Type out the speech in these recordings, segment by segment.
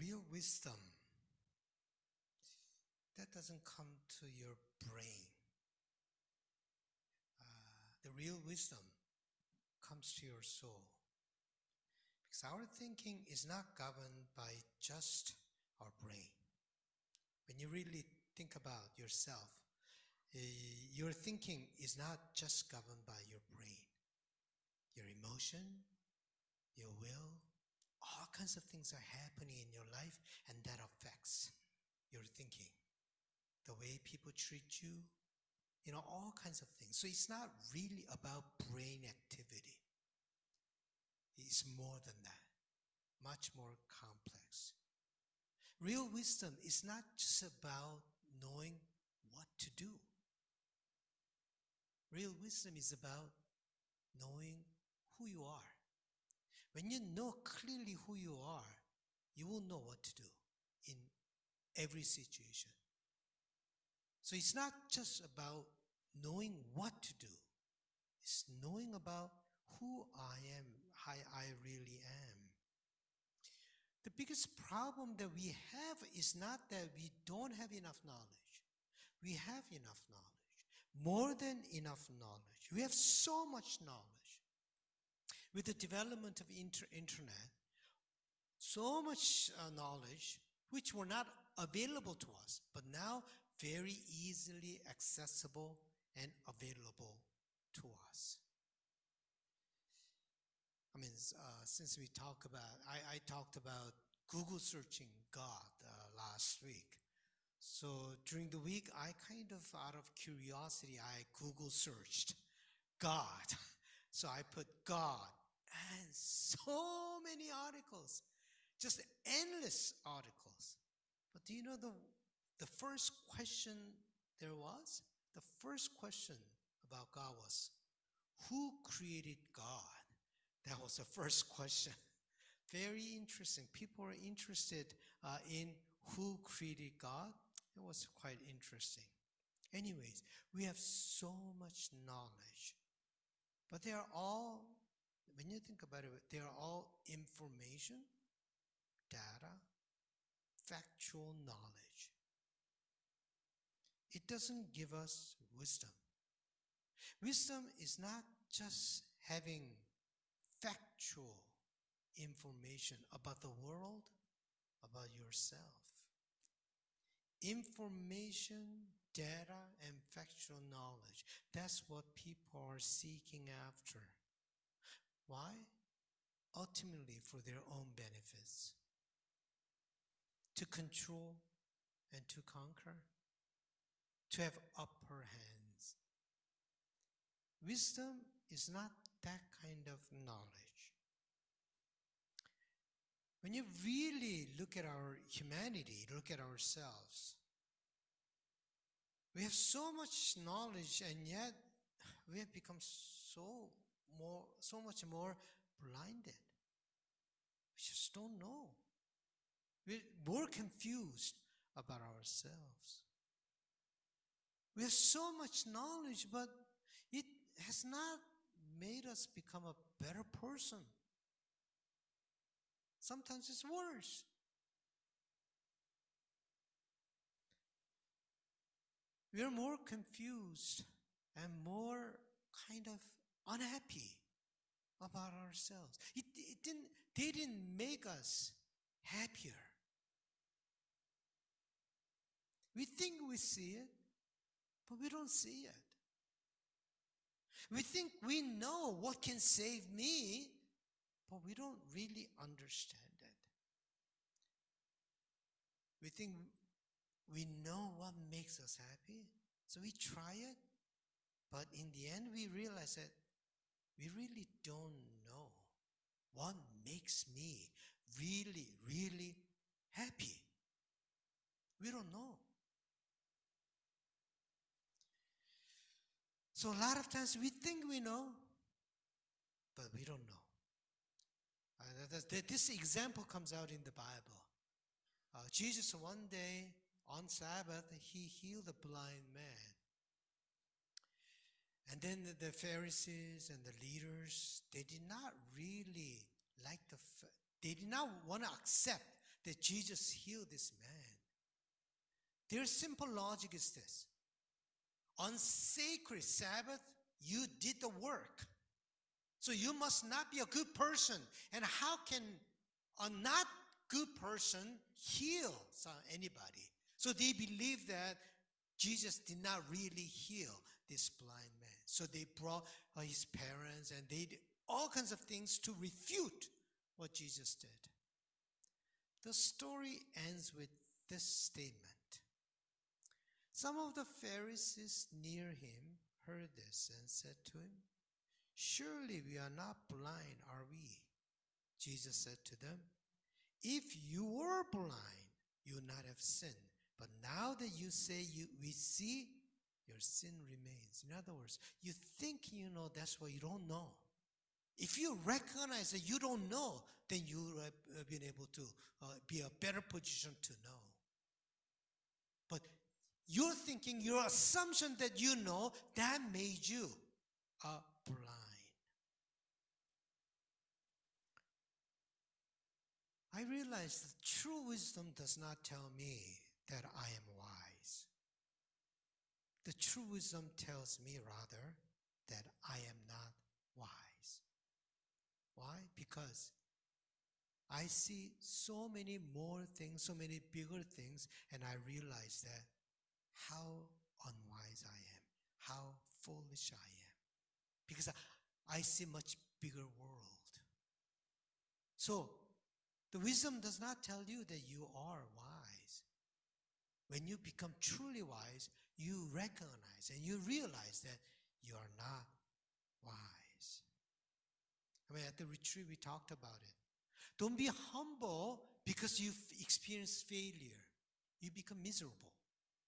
real wisdom, that doesn't come to your brain. Uh, the real wisdom comes to your soul. Because our thinking is not governed by just our brain. When you really think about yourself, uh, your thinking is not just governed by your brain. Your emotion, your will, all kinds of things are happening in your life, and that affects your thinking. The way people treat you, you know, all kinds of things. So it's not really about brain activity. It's more than that, much more complex. Real wisdom is not just about knowing what to do. Real wisdom is about knowing who you are. When you know clearly who you are, you will know what to do in every situation. So it's not just about knowing what to do, it's knowing about who I am, how I really am. The biggest problem that we have is not that we don't have enough knowledge. We have enough knowledge, more than enough knowledge. We have so much knowledge. With the development of inter- internet, so much uh, knowledge which were not available to us, but now very easily accessible and available to us. I mean, uh, since we talk about, I, I, talked about Google searching God uh, last week. So during the week, I kind of, out of curiosity, I Google searched God. So I put God and so many articles, just endless articles. But do you know the, the first question there was? The first question about God was, Who created God? That was the first question. Very interesting. People are interested uh, in who created God. It was quite interesting. Anyways, we have so much knowledge, but they are all, when you think about it, they are all information, data, factual knowledge. It doesn't give us wisdom. Wisdom is not just having factual information about the world, about yourself. Information, data, and factual knowledge. That's what people are seeking after. Why? Ultimately, for their own benefits. To control and to conquer. To have upper hands. Wisdom is not that kind of knowledge. When you really look at our humanity, look at ourselves, we have so much knowledge and yet we have become so more so much more blinded. We just don't know. We're more confused about ourselves. We have so much knowledge, but it has not made us become a better person. Sometimes it's worse. We are more confused and more kind of unhappy about ourselves. It, it didn't, they didn't make us happier. We think we see it, but we don't see it. We think we know what can save me, but we don't really understand it. We think we know what makes us happy, so we try it, but in the end, we realize that we really don't know what makes me really, really happy. We don't know. So a lot of times we think we know, but we don't know. Uh, this example comes out in the Bible. Uh, Jesus, one day on Sabbath, he healed a blind man. And then the, the Pharisees and the leaders, they did not really like the, they did not want to accept that Jesus healed this man. Their simple logic is this. On sacred Sabbath, you did the work. So you must not be a good person. And how can a not good person heal anybody? So they believe that Jesus did not really heal this blind. So they brought uh, his parents and they did all kinds of things to refute what Jesus did. The story ends with this statement. Some of the Pharisees near him heard this and said to him, Surely we are not blind, are we? Jesus said to them, If you were blind, you would not have sinned. But now that you say you, we see, your sin remains. In other words, you think you know, that's what you don't know. If you recognize that you don't know, then you have been able to uh, be a better position to know. But you're thinking, your assumption that you know, that made you blind. I realize that true wisdom does not tell me that I am wise. The true wisdom tells me rather that I am not wise. Why? Because I see so many more things, so many bigger things, and I realize that how unwise I am, how foolish I am. Because I see much bigger world. So, the wisdom does not tell you that you are wise. When you become truly wise, you recognize and you realize that you are not wise. I mean, at the retreat, we talked about it. Don't be humble because you've experienced failure. You become miserable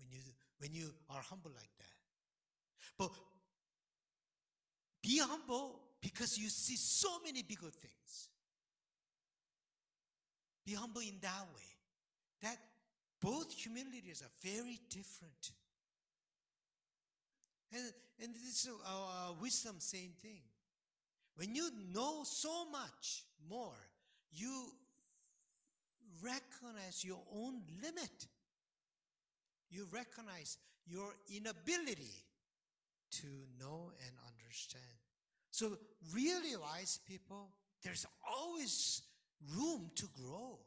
when you, when you are humble like that. But be humble because you see so many bigger things. Be humble in that way. That both humilities are very different. And, and this is uh, wisdom, same thing. When you know so much more, you recognize your own limit. You recognize your inability to know and understand. So, really wise people, there's always room to grow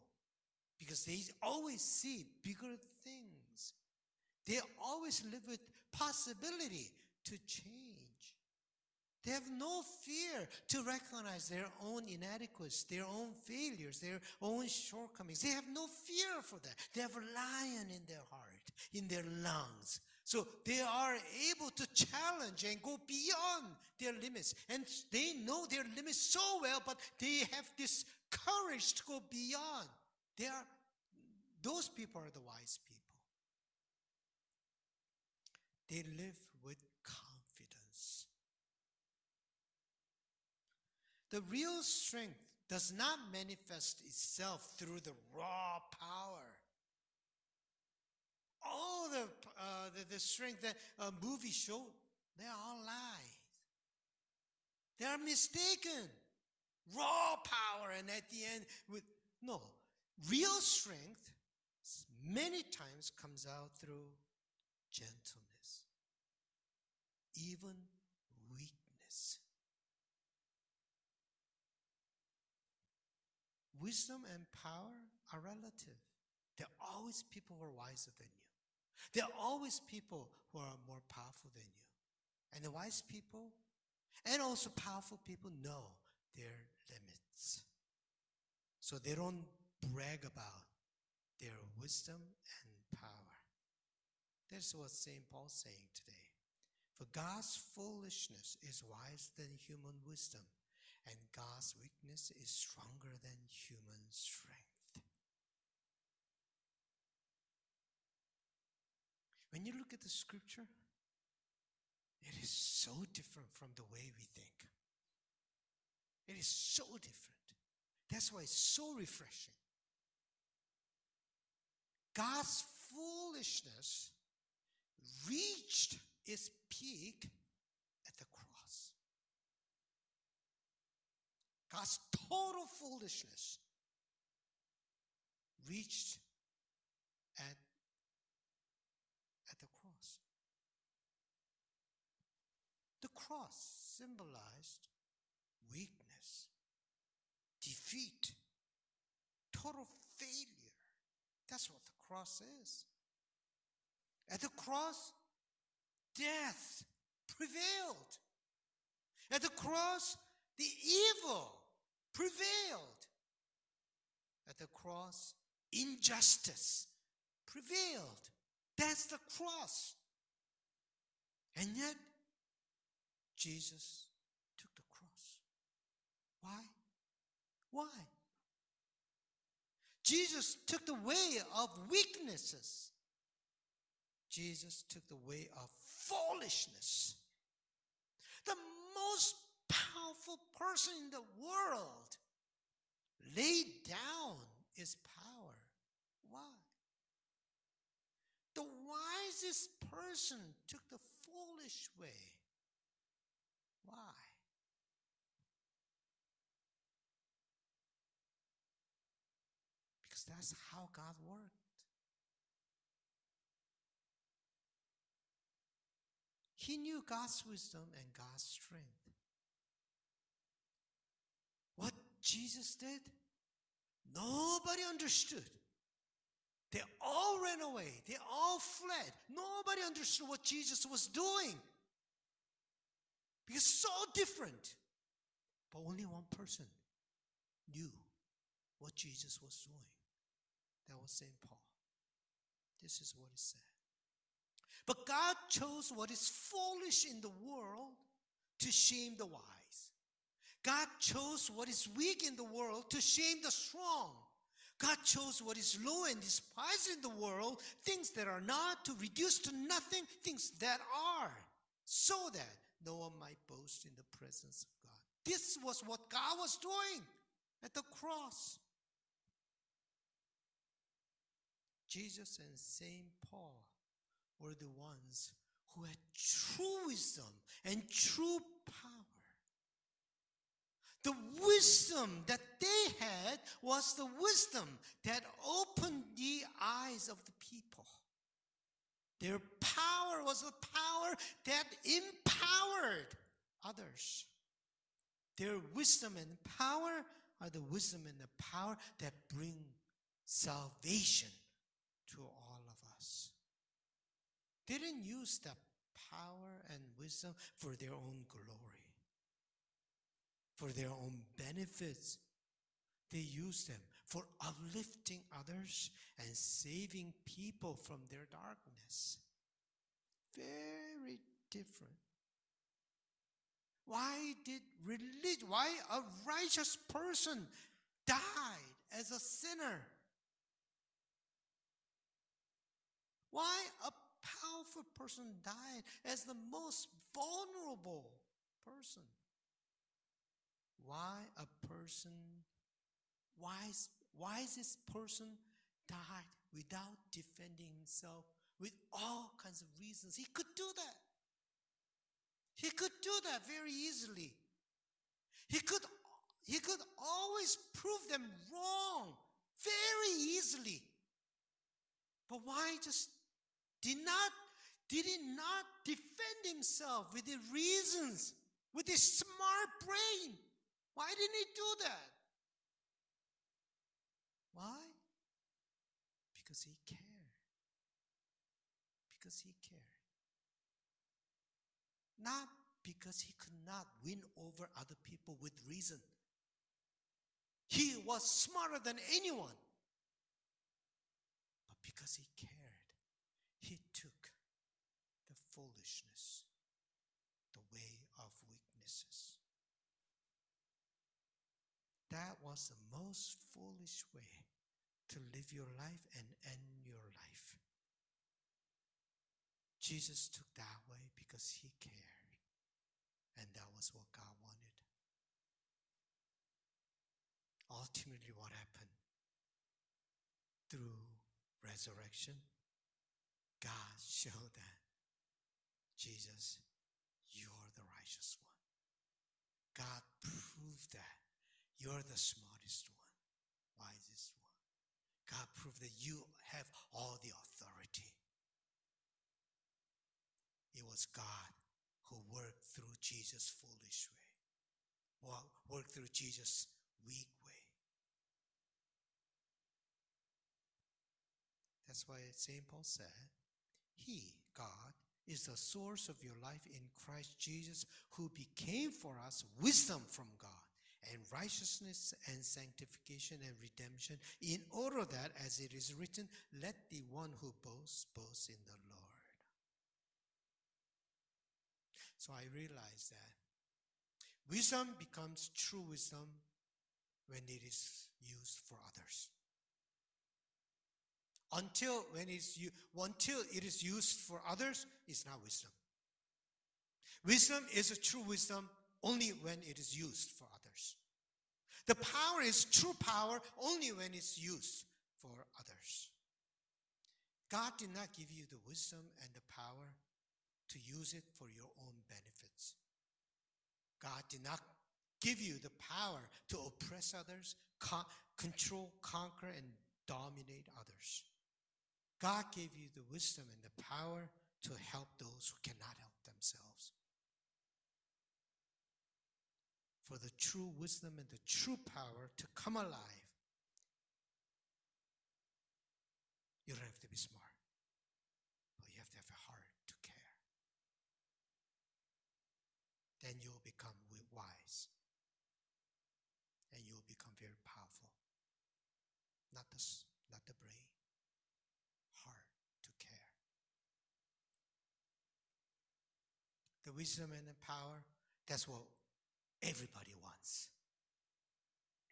because they always see bigger things. They always live with possibility to change. They have no fear to recognize their own inadequacies, their own failures, their own shortcomings. They have no fear for that. They have a lion in their heart, in their lungs. So they are able to challenge and go beyond their limits. And they know their limits so well, but they have this courage to go beyond. They are, those people are the wise people. They live with confidence. The real strength does not manifest itself through the raw power. All the, uh, the, the, strength that a movie show, they are all lies. They are mistaken. Raw power, and at the end, with no real strength, many times comes out through gentleness even weakness. Wisdom and power are relative. There are always people who are wiser than you. There are always people who are more powerful than you. And the wise people and also powerful people know their limits. So they don't brag about their wisdom and power. That's what St. Paul's saying today. For God's foolishness is wiser than human wisdom, and God's weakness is stronger than human strength. When you look at the scripture, it is so different from the way we think. It is so different. That's why it's so refreshing. God's foolishness reached its peak at the cross. God's total foolishness reached at, at the cross. The cross symbolized weakness, defeat, total failure. That's what the cross is. At the cross, death prevailed. At the cross, the evil prevailed. At the cross, injustice prevailed. That's the cross. And yet, Jesus took the cross. Why? Why? Jesus took the way of weaknesses. Jesus took the way of foolishness. The most powerful person in the world laid down his power. Why? The wisest person took the foolish way. Why? That's how God worked. He knew God's wisdom and God's strength. What Jesus did, nobody understood. They all ran away. They all fled. Nobody understood what Jesus was doing. Because so different. But only one person knew what Jesus was doing. That was St. Paul. This is what he said. But God chose what is foolish in the world to shame the wise. God chose what is weak in the world to shame the strong. God chose what is low and despised in the world, things that are not, to reduce to nothing things that are, so that no one might boast in the presence of God. This was what God was doing at the cross. Jesus and St. Paul were the ones who had true wisdom and true power. The wisdom that they had was the wisdom that opened the eyes of the people. Their power was the power that empowered others. Their wisdom and power are the wisdom and the power that bring salvation to all of us. They didn't use that power and wisdom for their own glory, for their own benefits. They used them for uplifting others and saving people from their darkness. Very different. Why did religion, why a righteous person died as a sinner? Why a powerful person died as the most vulnerable person? Why a person, wise, wisest person died without defending himself with all kinds of reasons? He could do that. He could do that very easily. He could, he could always prove them wrong very easily. But why just did not, did he not defend himself with the reasons, with his smart brain? Why didn't he do that? Why? Because he cared. Because he cared. Not because he could not win over other people with reason. He was smarter than anyone. But because he cared, he took the foolishness, the way of weaknesses. That was the most foolish way to live your life and end your life. Jesus took that way because he cared. And that was what God wanted. Ultimately, what happened? Through resurrection, God showed that Jesus, you're the righteous one. God proved that you're the smartest one, wisest one. God proved that you have all the authority. It was God who worked through Jesus' foolish way, well, worked through Jesus' weak way. That's why St. Paul said, He, God, is the source of your life in Christ Jesus, who became for us wisdom from God and righteousness and sanctification and redemption, in order that, as it is written, let the one who boasts boast in the Lord. So I realized that wisdom becomes true wisdom when it is used for others. Until when it's until it is used for others, is not wisdom. Wisdom is a true wisdom only when it is used for others. The power is true power only when it's used for others. God did not give you the wisdom and the power to use it for your own benefits. God did not give you the power to oppress others, con- control, conquer, and dominate others. God gave you the wisdom and the power to help those who cannot help themselves. For the true wisdom and the true power to come alive, you don't have to be smart, but you have to have a heart to care. Then you'll become wise and you'll become very powerful. Not the, not the brain. the wisdom and power, that's what everybody wants.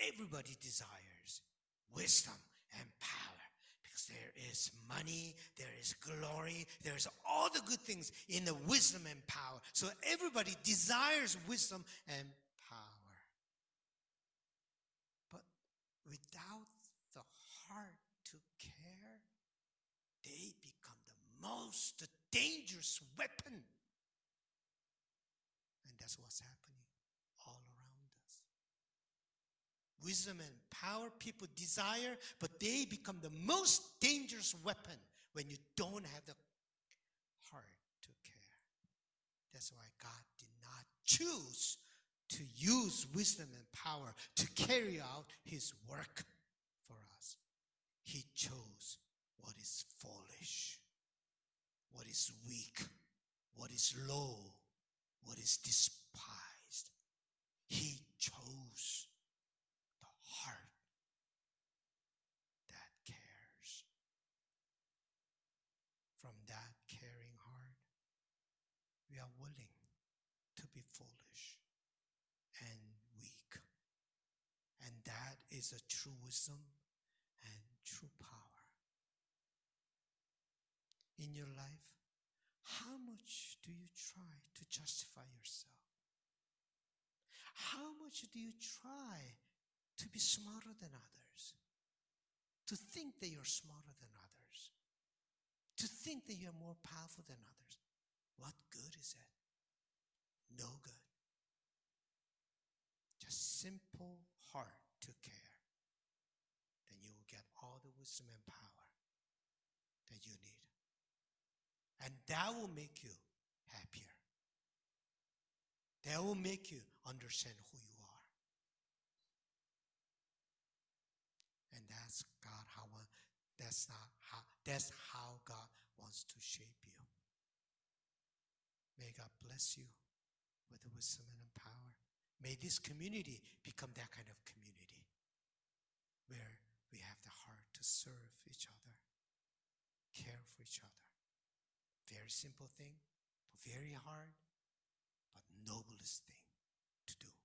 Everybody desires wisdom and power because there is money, there is glory, there's all the good things in the wisdom and power. So everybody desires wisdom and power. But without the heart to care, they become the most dangerous weapon that's what's happening all around us. Wisdom and power people desire, but they become the most dangerous weapon when you don't have the heart to care. That's why God did not choose to use wisdom and power to carry out his work for us. He chose what is foolish, what is weak, what is low, what is despised. He chose the heart that cares. From that caring heart, we are willing to be foolish and weak. And that is a true wisdom and true power. In your life, how much do you try to justify yourself? How much do you try to be smarter than others? To think that you're smarter than others? To think that you're more powerful than others? What good is it? No good. Just simple heart to care. Then you will get all the wisdom and power that you need. And that will make you happier. That will make you understand who you are. And that's God how that's not how that's how God wants to shape you. May God bless you with the wisdom and power. May this community become that kind of community where we have the heart to serve each other, care for each other. Very simple thing, but very hard, but noblest thing to do.